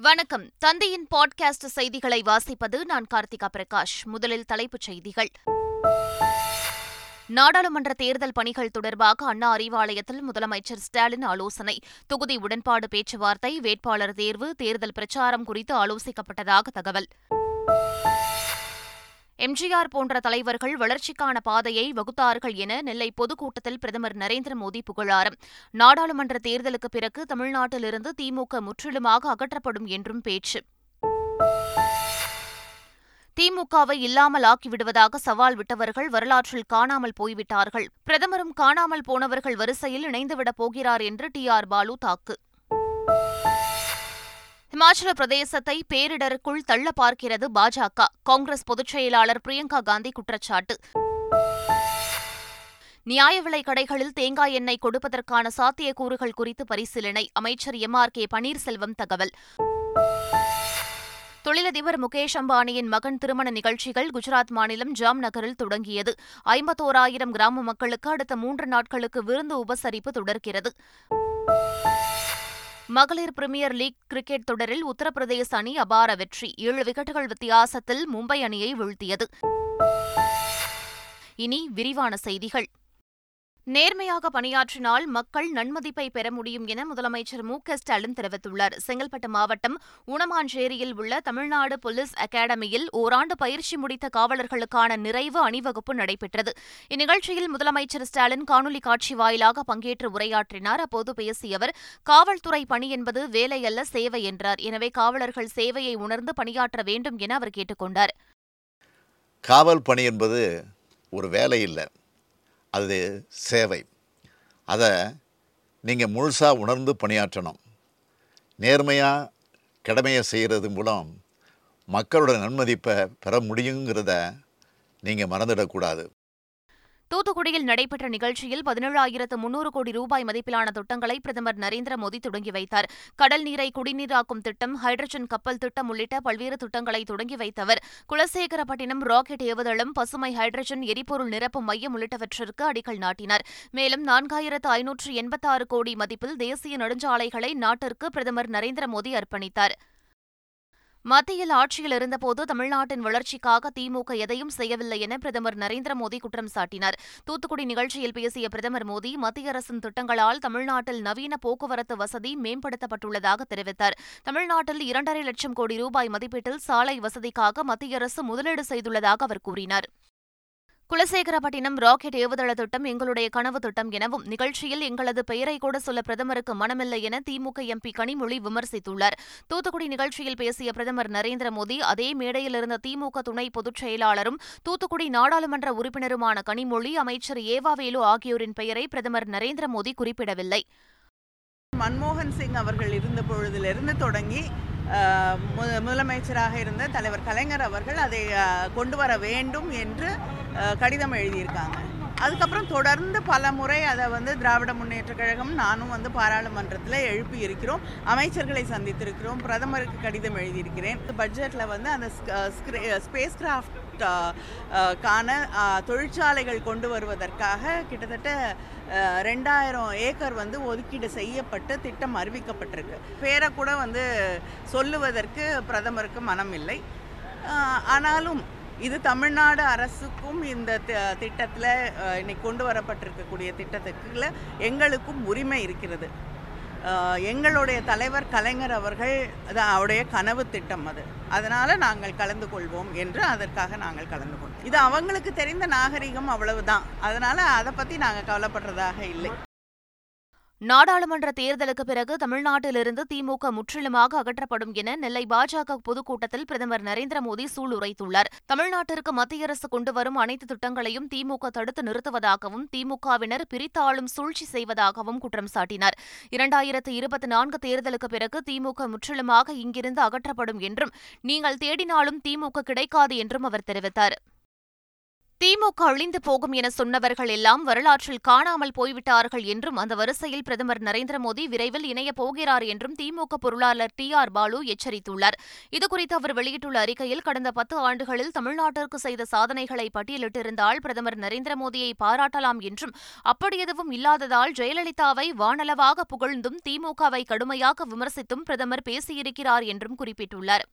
வணக்கம். தந்தையின் பாட்காஸ்ட் செய்திகளை வாசிப்பது நான் கார்த்திகா பிரகாஷ். முதலில் தலைப்புச் செய்திகள். நாடாளுமன்ற தேர்தல் பணிகள் தொடர்பாக அண்ணா அறிவாலயத்தில் முதலமைச்சர் ஸ்டாலின் ஆலோசனை. தொகுதி உடன்பாடு பேச்சுவார்த்தை வேட்பாளர் தேர்வு தேர்தல் பிரச்சாரம் குறித்து ஆலோசிக்கப்பட்டதாக தகவல். எம்ஜிஆர் போன்ற தலைவர்கள் வளர்ச்சிக்கான பாதையை வகுத்தார்கள் என நெல்லை பொதுக்கூட்டத்தில் பிரதமர் நரேந்திர மோடி புகழாரம். நாடாளுமன்ற தேர்தலுக்கு பிறகு தமிழ்நாட்டிலிருந்து திமுக முற்றிலுமாக அகற்றப்படும் என்றும் பேச்சு. திமுகவை இல்லாமல் ஆக்கிவிடுவதாக சவால் விட்டவர்கள் வரலாற்றில் காணாமல் போய்விட்டார்கள். பிரதமரும் காணாமல் போனவர்கள் வரிசையில் இணைந்துவிடப் போகிறார் என்று டி ஆர் பாலு தாக்கு. இமாச்சல பிரதேசத்தை பேரிடருக்குள் தள்ள பார்க்கிறது பாஜக. காங்கிரஸ் பொதுச் செயலாளர் பிரியங்கா காந்தி குற்றச்சாட்டு. நியாய விலை கடைகளில் தேங்காய் எண்ணெய் கொடுப்பதற்கான சாத்தியக்கூறுகள் குறித்து பரிசீலனை. அமைச்சர் எம். ஆர். கே. பன்னீர்செல்வம் தகவல். தொழிலதிபர் முகேஷ் அம்பானியின் மகன் திருமண நிகழ்ச்சிகள் குஜராத் மாநிலம் ஜாம் நகரில் தொடங்கியது. ஐம்பத்தோராயிரம் கிராம மக்களுக்கு அடுத்த மூன்று நாட்களுக்கு விருந்து உபசரிப்பு தொடர்கிறது. மகளிர் பிரீமியர் லீக் கிரிக்கெட் தொடரில் உத்தரப்பிரதேச அணி அபார வெற்றி. ஏழு விக்கெட்டுகள் வித்தியாசத்தில் மும்பை அணியை வீழ்த்தியது. இனி விரிவான செய்திகள். நேர்மையாக பணியாற்றினால் மக்கள் நன்மதிப்பை பெற முடியும் என முதலமைச்சர் மு க ஸ்டாலின் தெரிவித்துள்ளார். செங்கல்பட்டு மாவட்டம் ஊனமாஞ்சேரியில் உள்ள தமிழ்நாடு போலீஸ் அகாடமியில் ஓராண்டு பயிற்சி முடித்த காவலர்களுக்கான நிறைவு அணிவகுப்பு நடைபெற்றது. இந்நிகழ்ச்சியில் முதலமைச்சர் ஸ்டாலின் காணொலி காட்சி வாயிலாக பங்கேற்று உரையாற்றினார். அப்போது பேசிய அவர் காவல்துறை பணி என்பது வேலை அல்ல சேவை என்றார். எனவே காவலர்கள் சேவையை உணர்ந்து பணியாற்ற வேண்டும் என அவர் கேட்டுக்கொண்டார். காவல் பணி என்பது ஒரு வேலை இல்லை அது சேவை. அதை நீங்கள் முழுசாக உணர்ந்து பணியாற்றணும். நேர்மையாக கடமையை செய்கிறது மூலம் மக்களோட நன்மதிப்பை பெற முடியுங்கிறத நீங்கள் மறந்துடக்கூடாது. தூத்துக்குடியில் நடைபெற்ற நிகழ்ச்சியில் பதினேழாயிரத்து முன்னூறு கோடி ரூபாய் மதிப்பிலான திட்டங்களை பிரதமர் நரேந்திர மோடி தொடங்கி வைத்தார். கடல் நீரை குடிநீராக்கும் திட்டம் ஹைட்ரஜன் கப்பல் திட்டம் உள்ளிட்ட பல்வேறு திட்டங்களை தொடங்கி வைத்தவர். குலசேகரப்பட்டினம் ராக்கெட் ஏவுதளம் பசுமை ஹைட்ரஜன் எரிபொருள் நிரப்பும் மையம் உள்ளிட்டவற்றிற்கு அடிக்கல் நாட்டினார். மேலும் நான்காயிரத்து ஐநூற்று எண்பத்தாறு கோடி மதிப்பில் தேசிய நெடுஞ்சாலைகளை நாட்டிற்கு பிரதமர் நரேந்திர மோடி அர்ப்பணித்தார். மத்தியில் ஆட்சியில் இருந்தபோது தமிழ்நாட்டின் வளர்ச்சிக்காக திமுக எதையும் செய்யவில்லை என பிரதமர் நரேந்திர மோடி குற்றம் சாட்டினார். தூத்துக்குடி நிகழ்ச்சியில் பேசிய பிரதமர் மோடி மத்திய அரசின் திட்டங்களால் தமிழ்நாட்டில் நவீன போக்குவரத்து வசதி மேம்படுத்தப்பட்டுள்ளதாக தெரிவித்தார். தமிழ்நாட்டில் இரண்டரை லட்சம் கோடி ரூபாய் மதிப்பீட்டில் சாலை வசதிக்காக மத்திய அரசு முதலீடு செய்துள்ளதாக அவர் கூறினார். குலசேகரப்பட்டினம் ராக்கெட் ஏவுதள திட்டம் எங்களுடைய கனவு திட்டம் எனவும் நிகழ்ச்சியில் எங்களது பெயரை கூட சொல்ல பிரதமருக்கு மனமில்லை என திமுக எம்பி கனிமொழி விமர்சித்துள்ளார். தூத்துக்குடி நிகழ்ச்சியில் பேசிய பிரதமர் நரேந்திர மோடி அதே மேடையில் இருந்த திமுக துணை பொதுச் செயலாளரும் தூத்துக்குடி நாடாளுமன்ற உறுப்பினருமான கனிமொழி அமைச்சர் ஏவாவேலு ஆகியோரின் பெயரை பிரதமர் நரேந்திர மோடி குறிப்பிடவில்லை. மன்மோகன் சிங் அவர்கள் இருந்த பொழுதிலிருந்து தொடங்கி முதலமைச்சராக இருந்த தலைவர் கலைஞர் அவர்கள் அதை கொண்டு வர வேண்டும் என்று கடிதம் எழுதியிருக்காங்க. அதுக்கப்புறம் தொடர்ந்து பல முறை அதை வந்து திராவிட முன்னேற்ற கழகம் நானும் வந்து பாராளுமன்றத்தில் எழுப்பி இருக்கிறோம் அமைச்சர்களை சந்தித்திருக்கிறோம். பிரதமருக்கு கடிதம் எழுதியிருக்கிறேன். பட்ஜெட்டில் வந்து அந்த ஸ்பேஸ் கிராஃப்ட் கான தொழிற்சாலைகள் கொண்டு வருவதற்காக கிட்டத்தட்ட ரெண்டாயிரம் ஏக்கர் வந்து ஒதுக்கீடு செய்யப்பட்டு திட்டம் அறிவிக்கப்பட்டிருக்கு. பேரை கூட வந்து சொல்லுவதற்கு பிரதமருக்கு மனம் இல்லை ஆனாலும் இது தமிழ்நாடு அரசுக்கும் இந்த திட்டத்தில் இன்னைக்கு கொண்டு வரப்பட்டிருக்கக்கூடிய திட்டத்துக்குள்ள எங்களுக்கும் உரிமை இருக்கிறது. எங்களுடைய தலைவர் கலைஞர் அவர்கள் அவருடைய கனவு திட்டம் அது. அதனால் நாங்கள் கலந்து கொள்வோம் என்று அதற்காக நாங்கள் கலந்து கொள்வோம் இது அவங்களுக்கு தெரிந்த நாகரிகம் அவ்வளவுதான். அதனால் அதை பற்றி நாங்கள் கவலைப்படுறதாக இல்லை. நாடாளுமன்ற தேர்தலுக்கு பிறகு தமிழ்நாட்டிலிருந்து திமுக முற்றிலுமாக அகற்றப்படும் என நெல்லை பாஜக பொதுக்கூட்டத்தில் பிரதமர் நரேந்திர மோடி சூளுரைத்துள்ளார் தமிழ்நாட்டிற்கு மத்திய அரசு கொண்டு வரும் அனைத்து திட்டங்களையும் திமுக தடுத்து நிறுத்துவதாகவும் திமுகவினர் பிரித்தாளும் சூழ்ச்சி செய்வதாகவும் குற்றம் சாட்டினார். இரண்டாயிரத்து இருபத்தி நான்கு தேர்தலுக்கு பிறகு திமுக முற்றிலுமாக இங்கிருந்து அகற்றப்படும் என்றும் நீங்கள் தேடினாலும் திமுக கிடைக்காது என்றும் அவர் தெரிவித்தார். திமுக அழிந்து போகும் என சொன்னவர்கள் எல்லாம் வரலாற்றில் காணாமல் போய்விட்டார்கள் என்றும் அந்த வரிசையில் பிரதமர் நரேந்திர மோடி விரைவில் இணையப் போகிறார் என்றும் திமுக பொருளாளர் டி ஆர் பாலு எச்சரித்துள்ளார். இதுகுறித்து அவர் வெளியிட்டுள்ள அறிக்கையில் கடந்த பத்து ஆண்டுகளில் தமிழ்நாட்டிற்கு செய்த சாதனைகளை பட்டியலிட்டிருந்தால் பிரதமர் நரேந்திர மோடியை பாராட்டலாம் என்றும் அப்படி எதுவும் இல்லாததால் ஜெயலலிதாவை வானளவாக புகழ்ந்தும் திமுகவை கடுமையாக விமர்சித்தும் பிரதமர் பேசியிருக்கிறார் என்றும் குறிப்பிட்டுள்ளார்.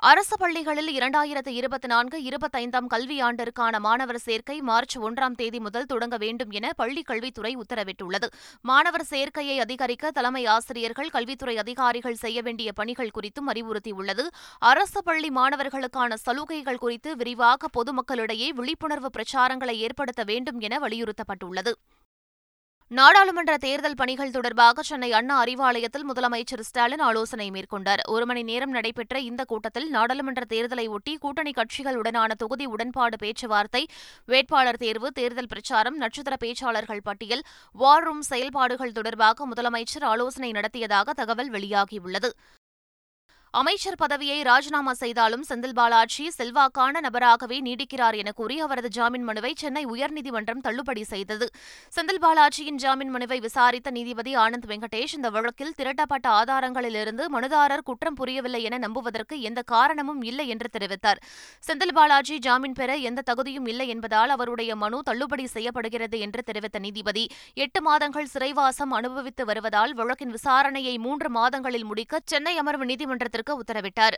அரசு பள்ளிகளில் இரண்டாயிரத்து இருபத்தி நான்கு இருபத்தைந்தாம் கல்வியாண்டிற்கான மாணவர் சேர்க்கை மார்ச் ஒன்றாம் தேதி முதல் தொடங்க வேண்டும் என பள்ளிக் கல்வித்துறை உத்தரவிட்டுள்ளது. மாணவர் சேர்க்கையை அதிகரிக்க தலைமை ஆசிரியர்கள் கல்வித்துறை அதிகாரிகள் செய்ய வேண்டிய பணிகள் குறித்தும் அறிவுறுத்தியுள்ளது. அரசு பள்ளி மாணவர்களுக்கான சலுகைகள் குறித்து விரிவாக பொதுமக்களிடையே விழிப்புணர்வு பிரச்சாரங்களை ஏற்படுத்த வேண்டும் என வலியுறுத்தப்பட்டுள்ளது. நாடாளுமன்ற தேர்தல் பணிகள் தொடர்பாக சென்னை அண்ணா அறிவாலயத்தில் முதலமைச்சர் ஸ்டாலின் ஆலோசனை மேற்கொண்டார். ஒரு மணி நேரம் நடைபெற்ற இந்த கூட்டத்தில் நாடாளுமன்ற தேர்தலை ஒட்டி கூட்டணி கட்சிகளுடனான தொகுதி உடன்பாடு பேச்சுவார்த்தை வேட்பாளர் தேர்வு தேர்தல் பிரச்சாரம் நட்சத்திர பேச்சாளர்கள் பட்டியல் வார் ரூம் செயல்பாடுகள் தொடர்பாக முதலமைச்சர் ஆலோசனை நடத்தியதாக தகவல் வெளியாகியுள்ளது. அமைச்சர் பதவியை ராஜினாமா செய்தாலும் செந்தில் பாலாஜி செல்வாக்கான நபராகவே நீடிக்கிறார் என கூறி அவரது ஜாமீன் மனுவை சென்னை உயர்நீதிமன்றம் தள்ளுபடி செய்தது. செந்தில் பாலாஜியின் ஜாமீன் மனுவை விசாரித்த நீதிபதி ஆனந்த் வெங்கடேஷ் இந்த வழக்கில் திரட்டப்பட்ட ஆதாரங்களிலிருந்து மனுதாரர் குற்றம் புரியவில்லை என நம்புவதற்கு எந்த காரணமும் இல்லை என்று தெரிவித்தார். செந்தில் பாலாஜி ஜாமீன் பெற எந்த தகுதியும் இல்லை என்பதால் அவருடைய மனு தள்ளுபடி செய்யப்படுகிறது என்று தெரிவித்த நீதிபதி எட்டு மாதங்கள் சிறைவாசம் அனுபவித்து வருவதால் வழக்கின் விசாரணையை மூன்று மாதங்களில் முடிக்க சென்னை அமர்வு நீதிமன்றத்தில் செய்வதற்கு உத்தரவிட்டார்.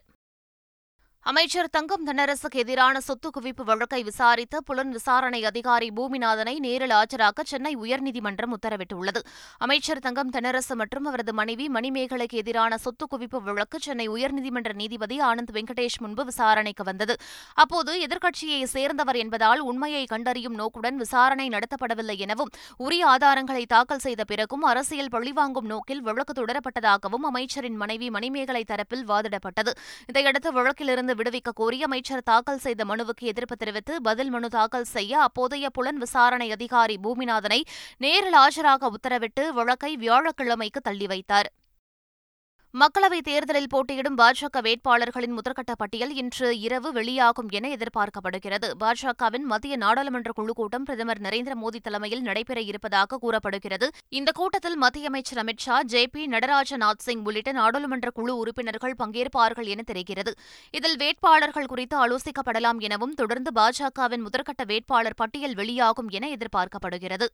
அமைச்சர் தங்கம் தென்னரசுக்கு எதிரான சொத்து குவிப்பு வழக்கை விசாரித்த புலன் விசாரணை அதிகாரி பூமிநாதனை நேரில் ஆஜராக்க சென்னை உயர்நீதிமன்றம் உத்தரவிட்டுள்ளது. அமைச்சர் தங்கம் தென்னரசு மற்றும் அவரது மனைவி மணிமேகலைக்கு எதிரான சொத்து குவிப்பு வழக்கு சென்னை உயர்நீதிமன்ற நீதிபதி ஆனந்த் வெங்கடேஷ் முன்பு விசாரணைக்கு வந்தது. அப்போது எதிர்க்கட்சியை சேர்ந்தவர் என்பதால் உண்மையை கண்டறியும் நோக்குடன் விசாரணை நடத்தப்படவில்லை எனவும் உரிய ஆதாரங்களை தாக்கல் செய்த பிறகும் அரசியல் பழிவாங்கும் நோக்கில் வழக்கு தொடரப்பட்டதாகவும் அமைச்சரின் மனைவி மணிமேகலை தரப்பில் வாதிடப்பட்டது. இதையடுத்து வழக்கிலிருந்து இருந்து விடுவிக்க கோரி அமைச்சர் தாக்கல் செய்த மனுவுக்கு எதிர்ப்பு தெரிவித்து பதில் மனு தாக்கல் செய்ய அப்போதைய புலன் விசாரணை அதிகாரி பூமிநாதனை நேரில் ஆஜராக உத்தரவிட்டு வழக்கை வியாழக்கிழமைக்கு தள்ளி வைத்தார். மக்களவைத் தேர்தலில் போட்டியிடும் பாஜக வேட்பாளர்களின் முதற்கட்ட பட்டியல் இன்று இரவு வெளியாகும் என எதிர்பார்க்கப்படுகிறது. பாஜகவின் மத்திய நாடாளுமன்ற குழு கூட்டம் பிரதமர் நரேந்திர மோடி தலைமையில் நடைபெற இருப்பதாக கூறப்படுகிறது. இந்த கூட்டத்தில் மத்திய அமைச்சர் அமித் ஷா ஜே பி நடராஜநாத் சிங் உள்ளிட்ட நாடாளுமன்ற குழு உறுப்பினர்கள் பங்கேற்பார்கள் என தெரிகிறது. இதில் வேட்பாளர்கள் குறித்து ஆலோசிக்கப்படலாம் எனவும் தொடர்ந்து பாஜகவின் முதற்கட்ட வேட்பாளர் பட்டியல் வெளியாகும் என எதிர்பார்க்கப்படுகிறது.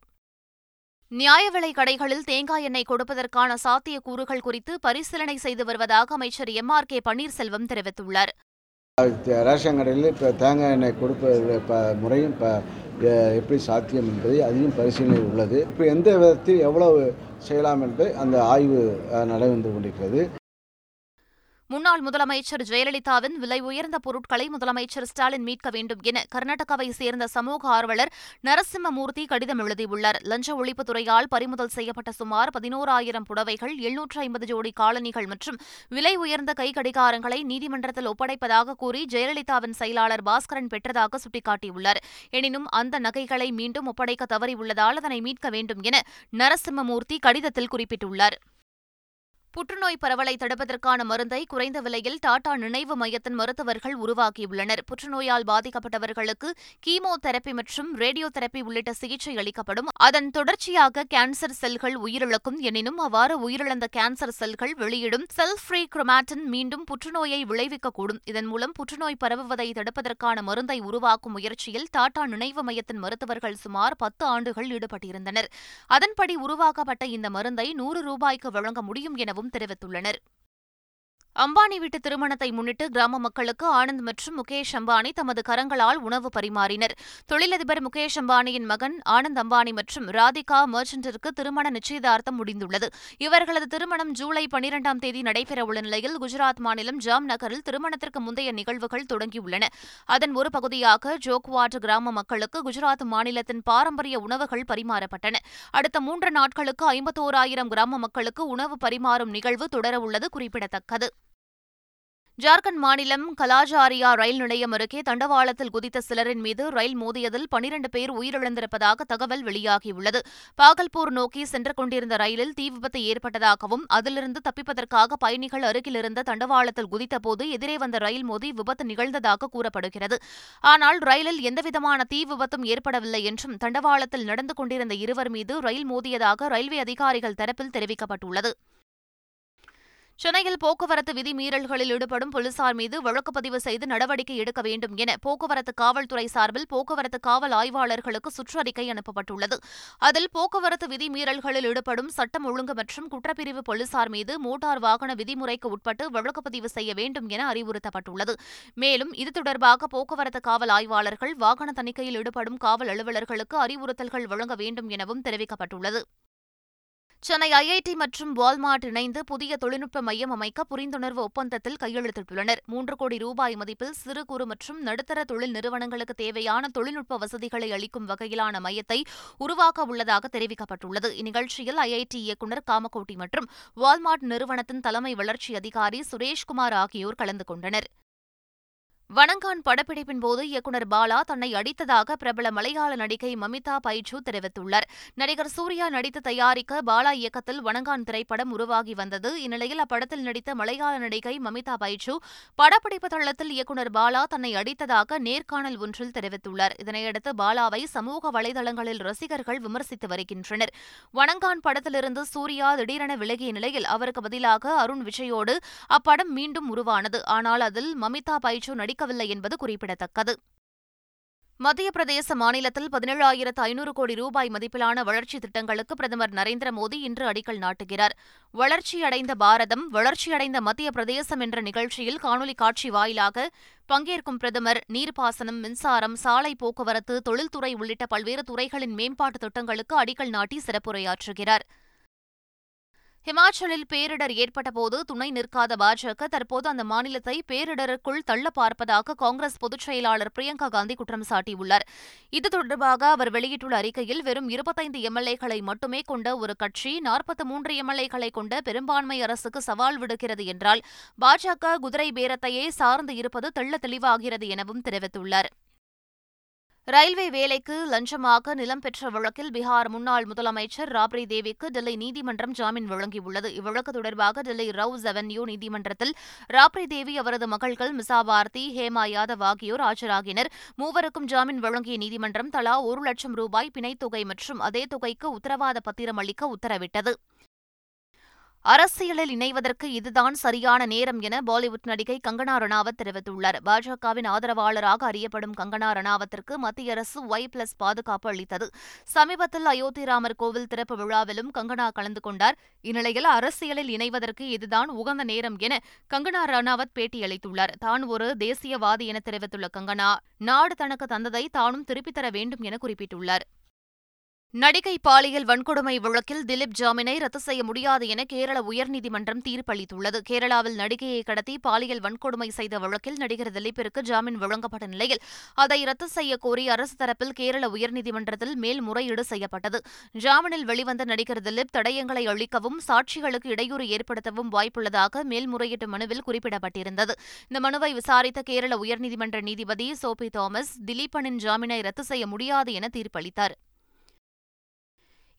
நியாய விலை கடைகளில் தேங்காய் எண்ணெய் கொடுப்பதற்கான சாத்தியக்கூறுகள் குறித்து பரிசீலனை செய்து வருவதாக அமைச்சர் எம் ஆர் கே பன்னீர்செல்வம் தெரிவித்துள்ளார். ரேஷன் கடையில் இப்போ தேங்காய் எண்ணெய் கொடுப்பது இப்போ முறையும் இப்போ எப்படி சாத்தியம் என்பதை அதிகம் பரிசீலனை உள்ளது. இப்போ எந்த விதத்தில் எவ்வளவு செய்யலாம் என்று அந்த ஆய்வு நடைபெற்று கொண்டிருக்கிறது. முன்னாள் முதலமைச்சர் ஜெயலலிதாவின் விலை உயர்ந்த பொருட்களை முதலமைச்சர் ஸ்டாலின் மீட்க வேண்டும் என கர்நாடகாவை சேர்ந்த சமூக ஆர்வலர் நரசிம்மமூர்த்தி கடிதம் எழுதியுள்ளார். லஞ்ச ஒழிப்புத்துறையால் பறிமுதல் செய்யப்பட்ட சுமார் பதினோராயிரம் புடவைகள் எழுநூற்று ஐம்பது ஜோடி காலணிகள் மற்றும் விலை உயர்ந்த கை கடிகாரங்களை நீதிமன்றத்தில் ஒப்படைப்பதாக கூறி ஜெயலலிதாவின் செயலாளர் பாஸ்கரன் பெற்றதாக சுட்டிக்காட்டியுள்ளார். எனினும் அந்த நகைகளை மீண்டும் ஒப்படைக்க தவறியுள்ளதால் அதனை மீட்க வேண்டும் என நரசிம்மமூர்த்தி கடிதத்தில் குறிப்பிட்டுள்ளார். புற்றுநோய் பரவலை தடுப்பதற்கான மருந்தை குறைந்த விலையில் டாடா நினைவு மையத்தின் மருத்துவர்கள் உருவாக்கியுள்ளனர். புற்றுநோயால் பாதிக்கப்பட்டவர்களுக்கு கீமோ தெரப்பி மற்றும் ரேடியோ தெரப்பி உள்ளிட்ட சிகிச்சை அளிக்கப்படும். அதன் தொடர்ச்சியாக கேன்சர் செல்கள் உயிரிழக்கும் எனினும் அவ்வாறு உயிரிழந்த கேன்சர் செல்கள் வெளியிடும் செல் ஃப்ரீ குரோமாட்டின் மீண்டும் புற்றுநோயை விளைவிக்கக்கூடும். இதன் மூலம் புற்றுநோய் பரவுவதை தடுப்பதற்கான மருந்தை உருவாக்கும் முயற்சியில் டாடா நினைவு மையத்தின் மருத்துவர்கள் சுமார் பத்து ஆண்டுகள் ஈடுபட்டிருந்தனர். அதன்படி உருவாக்கப்பட்ட இந்த மருந்தை நூறு ரூபாய்க்கு வழங்க முடியும் எனவும் தெரிவித்துள்ளனர். அம்பானி வீட்டு திருமணத்தை முன்னிட்டு கிராம மக்களுக்கு ஆனந்த் மற்றும் முகேஷ் அம்பானி தமது கரங்களால் உணவு பரிமாறினர். தொழிலதிபர் முகேஷ் அம்பானியின் மகன் ஆனந்த் அம்பானி மற்றும் ராதிகா மர்ச்சன்டிற்கு திருமண நிச்சயதார்த்தம் முடிந்துள்ளது. இவர்களது திருமணம் ஜூலை பனிரெண்டாம் தேதி நடைபெறவுள்ள நிலையில் குஜராத் மாநிலம் ஜாம் நகரில் திருமணத்திற்கு முந்தைய நிகழ்வுகள் தொடங்கியுள்ளன. அதன் ஒரு பகுதியாக ஜோக்வாட் கிராம மக்களுக்கு குஜராத் மாநிலத்தின் பாரம்பரிய உணவுகள் பரிமாறப்பட்டன. அடுத்த மூன்று நாட்களுக்கு ஐம்பத்தோராயிரம் கிராம மக்களுக்கு உணவு பரிமாறும் நிகழ்வு தொடரவுள்ளது குறிப்பிடத்தக்கது. ஜார்க்கண்ட் மாநிலம் கலாஜாரியா ரயில் நிலையம் அருகே தண்டவாளத்தில் குதித்த சிலரின் மீது ரயில் மோதியதில் பனிரண்டு பேர் உயிரிழந்திருப்பதாக தகவல் வெளியாகியுள்ளது. பாகல்பூர் நோக்கி சென்று கொண்டிருந்த ரயிலில் தீ விபத்து ஏற்பட்டதாகவும் அதிலிருந்து தப்பிப்பதற்காக பயணிகள் அருகிலிருந்த தண்டவாளத்தில் குதித்தபோது எதிரே வந்த ரயில் மோதி விபத்து நிகழ்ந்ததாக கூறப்படுகிறது. ஆனால் ரயிலில் எந்தவிதமான தீ விபத்தும் ஏற்படவில்லை என்றும் தண்டவாளத்தில் நடந்து கொண்டிருந்த இருவர் மீது ரயில் மோதியதாக ரயில்வே அதிகாரிகள் தரப்பில் தெரிவிக்கப்பட்டுள்ளது. சென்னையில் போக்குவரத்து விதிமீறல்களில் ஈடுபடும் போலீசார் மீது வழக்கு பதிவு செய்து நடவடிக்கை எடுக்க வேண்டும் என போக்குவரத்து காவல்துறை சார்பில் போக்குவரத்து காவல் ஆய்வாளர்களுக்கு சுற்றறிக்கை அனுப்பப்பட்டுள்ளது. அதில் போக்குவரத்து விதிமீறல்களில் ஈடுபடும் சட்டம் ஒழுங்கு மற்றும் குற்றப்பிரிவு போலீசார் மீது மோட்டார் வாகன விதிமுறைக்கு உட்பட்டு வழக்கு பதிவு செய்ய வேண்டும் என அறிவுறுத்தப்பட்டுள்ளது. மேலும் இது தொடர்பாக போக்குவரத்து காவல் ஆய்வாளர்கள் வாகன தணிக்கையில் ஈடுபடும் காவல் அலுவலர்களுக்கு அறிவுறுத்தல்கள் வழங்க வேண்டும் எனவும் தெரிவிக்கப்பட்டுள்ளது. சென்னை ஐஐடி மற்றும் வால்மார்ட் இணைந்து புதிய தொழில்நுட்ப மையம் அமைக்க புரிந்துணர்வு ஒப்பந்தத்தில் கையெழுத்திட்டுள்ளனர். மூன்று கோடி ரூபாய் மதிப்பில் சிறு குறு மற்றும் நடுத்தர தொழில் நிறுவனங்களுக்கு தேவையான தொழில்நுட்ப வசதிகளை அளிக்கும் வகையிலான மையத்தை உருவாக்க உள்ளதாக தெரிவிக்கப்பட்டுள்ளது. இந்நிகழ்ச்சியில் ஐஐடி இயக்குநர் காமகோட்டி மற்றும் வால்மார்ட் நிறுவனத்தின் தலைமை வளர்ச்சி அதிகாரி சுரேஷ்குமார் ஆகியோர் கலந்து கொண்டனர். வணங்கான் படப்பிடிப்பின் போது இயக்குநர் பாலா தன்னை அடித்ததாக பிரபல மலையாள நடிகை மமிதா பைஜு தெரிவித்துள்ளார். நடிகர் சூர்யா நடித்து தயாரிக்க பாலா இயக்கத்தில் வணங்கான் திரைப்படம் உருவாகி வந்தது. இந்நிலையில் அப்படத்தில் நடித்த மலையாள நடிகை மமிதா பைஜு படப்பிடிப்பு தளத்தில் இயக்குநர் பாலா தன்னை அடித்ததாக நேர்காணல் ஒன்றில் தெரிவித்துள்ளார். இதனையடுத்து பாலாவை சமூக வலைதளங்களில் ரசிகர்கள் விமர்சித்து வருகின்றனர். வணங்கான் படத்திலிருந்து சூர்யா திடீரென விலகிய நிலையில் அவருக்கு பதிலாக அருண் விஜயோடு அப்படம் மீண்டும் உருவானது. ஆனால் அதில் மமிதா பைஜு நடிக்க கிடைக்கவில்லை என்பது குறிப்பிடத்தக்கது. மத்திய பிரதேச மாநிலத்தில் பதினேழாயிரத்து ஐநூறு கோடி ரூபாய் மதிப்பிலான வளர்ச்சித் திட்டங்களுக்கு பிரதமர் நரேந்திர மோடி இன்று அடிக்கல் நாட்டுகிறார். வளர்ச்சியடைந்த பாரதம் வளர்ச்சியடைந்த மத்திய பிரதேசம் என்ற நிகழ்ச்சியில் காணொலி காட்சி வாயிலாக பங்கேற்கும் பிரதமர் நீர்ப்பாசனம் மின்சாரம் சாலை போக்குவரத்து தொழில்துறை உள்ளிட்ட பல்வேறு துறைகளின் மேம்பாட்டு திட்டங்களுக்கு அடிக்கல் நாட்டி சிறப்புரையாற்றுகிறார். ஹிமாச்சலில் பேரிடர் ஏற்பட்டபோது துணை நிற்காத பாஜக தற்போது அந்த மாநிலத்தை பேரிடருக்குள் தள்ள பார்ப்பதாக காங்கிரஸ் பொதுச் செயலாளர் பிரியங்கா காந்தி குற்றம் சாட்டியுள்ளார். இது தொடர்பாக அவர் வெளியிட்டுள்ள அறிக்கையில் வெறும் இருபத்தைந்து எம்எல்ஏக்களை மட்டுமே கொண்ட ஒரு கட்சி நாற்பத்தி மூன்று எம்எல்ஏக்களை கொண்ட பெரும்பான்மை அரசுக்கு சவால் விடுக்கிறது என்றால் பாஜக குதிரை பேரத்தையே சார்ந்து இருப்பது தெள்ள தெளிவாகிறது எனவும் தெரிவித்துள்ளார். ரயில்வே வேலைக்கு லஞ்சமாக நிலம் பெற்ற வழக்கில் பீகார் முன்னாள் முதலமைச்சர் ராப்ரி தேவிக்கு டெல்லி நீதிமன்றம் ஜாமீன் வழங்கியுள்ளது. இவ்வழக்கு தொடர்பாக டெல்லி ரவுஸ் அவென்யூ நீதிமன்றத்தில் ராப்ரி தேவி அவரது மகள்கள் மிசா பாரதி ஹேமா யாதவ் ஆகியோர் ஆஜராகினர். மூவருக்கும் ஜாமீன் வழங்கிய நீதிமன்றம் தலா ஒரு லட்சம் ரூபாய் பிணைத் தொகை மற்றும் அதே தொகைக்கு உத்தரவாத பத்திரம் அளிக்க உத்தரவிட்டது. அரசியலில் இணைவதற்கு இதுதான் சரியான நேரம் என பாலிவுட் நடிகை கங்கனா ரணாவத் தெரிவித்துள்ளார். பாஜகவின் ஆதரவாளராக அறியப்படும் கங்கனா ரணாவத்திற்கு மத்திய அரசு ஒய் பிளஸ் பாதுகாப்பு அளித்தது. சமீபத்தில் அயோத்தி ராமர் கோவில் திறப்பு விழாவிலும் கங்கனா கலந்து கொண்டார். இந்நிலையில் அரசியலில் இணைவதற்கு இதுதான் உகந்த நேரம் என கங்கனா ரணாவத் பேட்டியளித்துள்ளார். தான் ஒரு தேசியவாதி என தெரிவித்துள்ள கங்கனா நாடு தனக்கு தந்ததை தானும் திருப்பித் தர வேண்டும் என குறிப்பிட்டுள்ளார். நடிகை பாலியல் வன்கொடுமை வழக்கில் திலீப் ஜாமீனை ரத்து செய்ய முடியாது என கேரள உயர்நீதிமன்றம் தீர்ப்பளித்துள்ளது. கேரளாவில் நடிகையை கடத்தி பாலியல் வன்கொடுமை செய்த வழக்கில் நடிகர் திலீப்பிற்கு ஜாமீன் வழங்கப்பட்ட நிலையில் அதை ரத்து செய்ய கோரி அரசு தரப்பில் கேரள உயர்நீதிமன்றத்தில் மேல்முறையீடு செய்யப்பட்டது. ஜாமீனில் வெளிவந்த நடிகர் திலீப் தடயங்களை அளிக்கவும் சாட்சிகளுக்கு இடையூறு ஏற்படுத்தவும் வாய்ப்புள்ளதாக மேல்முறையீட்டு மனுவில் குறிப்பிடப்பட்டிருந்தது. இந்த மனுவை விசாரித்த கேரள உயர்நீதிமன்ற நீதிபதி சோபி தாமஸ் திலீபனின் ஜாமீனை ரத்து செய்ய முடியாது என தீர்ப்பளித்தார்.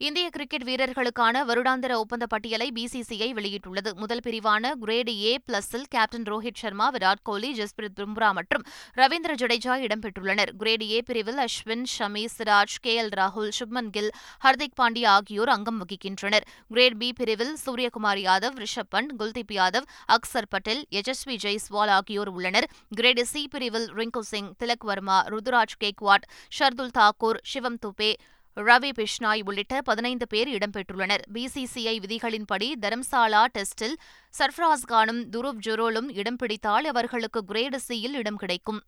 இந்திய கிரிக்கெட் வீரர்களுக்கான வருடாந்திர ஒப்பந்த பட்டியலை பிசிசிஐ வெளியிட்டுள்ளது. முதல் பிரிவான கிரேடு ஏ பிளஸில் கேப்டன் ரோஹித் சர்மா விராட் கோலி ஜஸ்பிரித் பும்ரா மற்றும் ரவீந்திர ஜடேஜா இடம்பெற்றுள்ளனர். கிரேடு ஏ பிரிவில் அஸ்வின் ஷமி சிராஜ் கே எல் ராகுல் சுப்மன் கில் ஹர்திக் பாண்டியா ஆகியோர் அங்கம் வகிக்கின்றனர். கிரேட் பி பிரிவில் சூரியகுமார் யாதவ் ரிஷப் பண்ட் குல்தீப் யாதவ் அக்சர் பட்டேல் யஜஸ்வி ஜெய்ஸ்வால் ஆகியோர் உள்ளனர். கிரேடு சி பிரிவில் ரிங்கு சிங் திலக் வர்மா ருதுராஜ் கேக்வாட் ஷர்துல் தாக்கூர் சிவம் துபே ரவி பிஷ்னாய் உள்ளிட்ட பதினைந்து பேர் இடம்பெற்றுள்ளனர். பிசிசிஐ விதிகளின்படி தரம்சாலா டெஸ்டில் சர்ஃப்ராஸ் கானும் துருப் ஜொரோலும் இடம் பிடித்தால் அவர்களுக்கு கிரேடு சியில் இடம் கிடைக்கும்.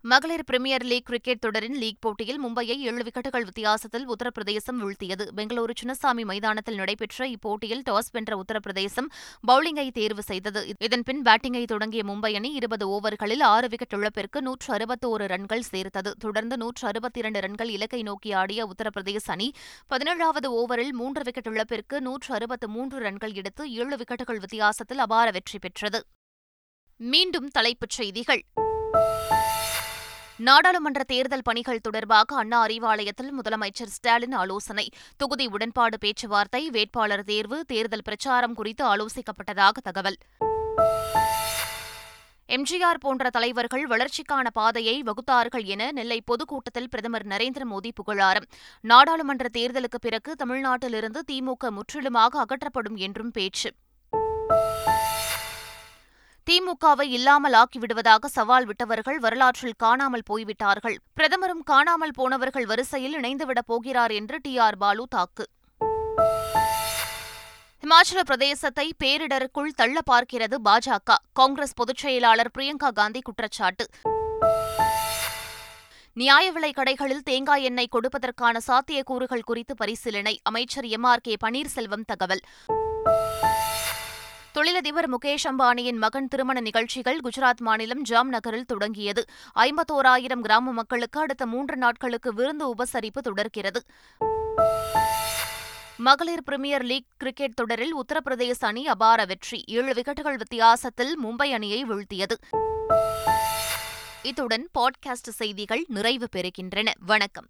மகளிர் பிரிமியர் லீக் கிரிக்கெட் தொடரின் லீக் போட்டியில் மும்பையை ஏழு விக்கெட்டுகள் வித்தியாசத்தில் உத்தரப்பிரதேசம் வீழ்த்தியது. பெங்களூரு சின்னசாமி மைதானத்தில் நடைபெற்ற இப்போட்டியில் டாஸ் வென்ற உத்தரப்பிரதேசம் பவுலிங்கை தேர்வு செய்தது. இதன்பின் பேட்டிங்கை தொடங்கிய மும்பை அணி இருபது ஓவர்களில் ஆறு விக்கெட் இழப்பிற்கு நூற்று அறுபத்தோரு ரன்கள் சேர்த்தது. தொடர்ந்து நூற்று அறுபத்தி இரண்டு ரன்கள் இலக்கை நோக்கி ஆடிய உத்தரப்பிரதேச அணி பதினேழாவது ஓவரில் மூன்று விக்கெட் இழப்பிற்கு நூற்று அறுபத்து மூன்று ரன்கள் எடுத்து ஏழு விக்கெட்டுகள் வித்தியாசத்தில் அபார வெற்றி பெற்றது. மீண்டும் தலைப்புச் செய்திகள். நாடாளுமன்ற தேர்தல் பணிகள் தொடர்பாக அண்ணா அறிவாலயத்தில் முதலமைச்சர் ஸ்டாலின் ஆலோசனை. தொகுதி உடன்பாடு பேச்சுவார்த்தை வேட்பாளர் தேர்வு தேர்தல் பிரச்சாரம் குறித்து ஆலோசிக்கப்பட்டதாக தகவல். எம்ஜிஆர் போன்ற தலைவர்கள் வளர்ச்சிக்கான பாதையை வகுத்தார்கள் என நெல்லை பொதுக்கூட்டத்தில் பிரதமர் நரேந்திர மோடி புகழாரம். நாடாளுமன்ற தேர்தலுக்கு பிறகு தமிழ்நாட்டிலிருந்து திமுக முற்றிலுமாக அகற்றப்படும் என்றும் பேச்சு. திமுகவை இல்லாமல் ஆக்கிவிடுவதாக சவால் விட்டவர்கள் வரலாற்றில் காணாமல் போய்விட்டார்கள். பிரதமரும் காணாமல் போனவர்கள் வரிசையில் இணைந்துவிடப் போகிறார் என்று டி. ஆர். பாலு தாக்கு. இமாச்சல பிரதேசத்தை பேரிடருக்குள் தள்ள பார்க்கிறது பாஜக காங்கிரஸ் பொதுச் செயலாளர் பிரியங்கா காந்தி குற்றச்சாட்டு. நியாய விலை கடைகளில் தேங்காய் எண்ணெய் கொடுப்பதற்கான சாத்தியக்கூறுகள் குறித்து பரிசீலனை. அமைச்சர் எம். ஆர். கே. பன்னீர்செல்வம் தகவல். தொழிலதிபர் முகேஷ் அம்பானியின் மகன் திருமண நிகழ்ச்சிகள் குஜராத் மாநிலம் ஜாம் நகரில் தொடங்கியது. ஐம்பத்தோராயிரம் கிராம மக்களுக்கு அடுத்த மூன்று நாட்களுக்கு விருந்து உபசரிப்பு தொடர்கிறது. மகளிர் பிரிமியர் லீக் கிரிக்கெட் தொடரில் உத்தரப்பிரதேச அணி அபார வெற்றி. ஏழு விக்கெட்டுகள் வித்தியாசத்தில் மும்பை அணியை வீழ்த்தியது. இத்துடன் பாட்காஸ்ட் செய்திகள் நிறைவு பெறுகின்றன. வணக்கம்.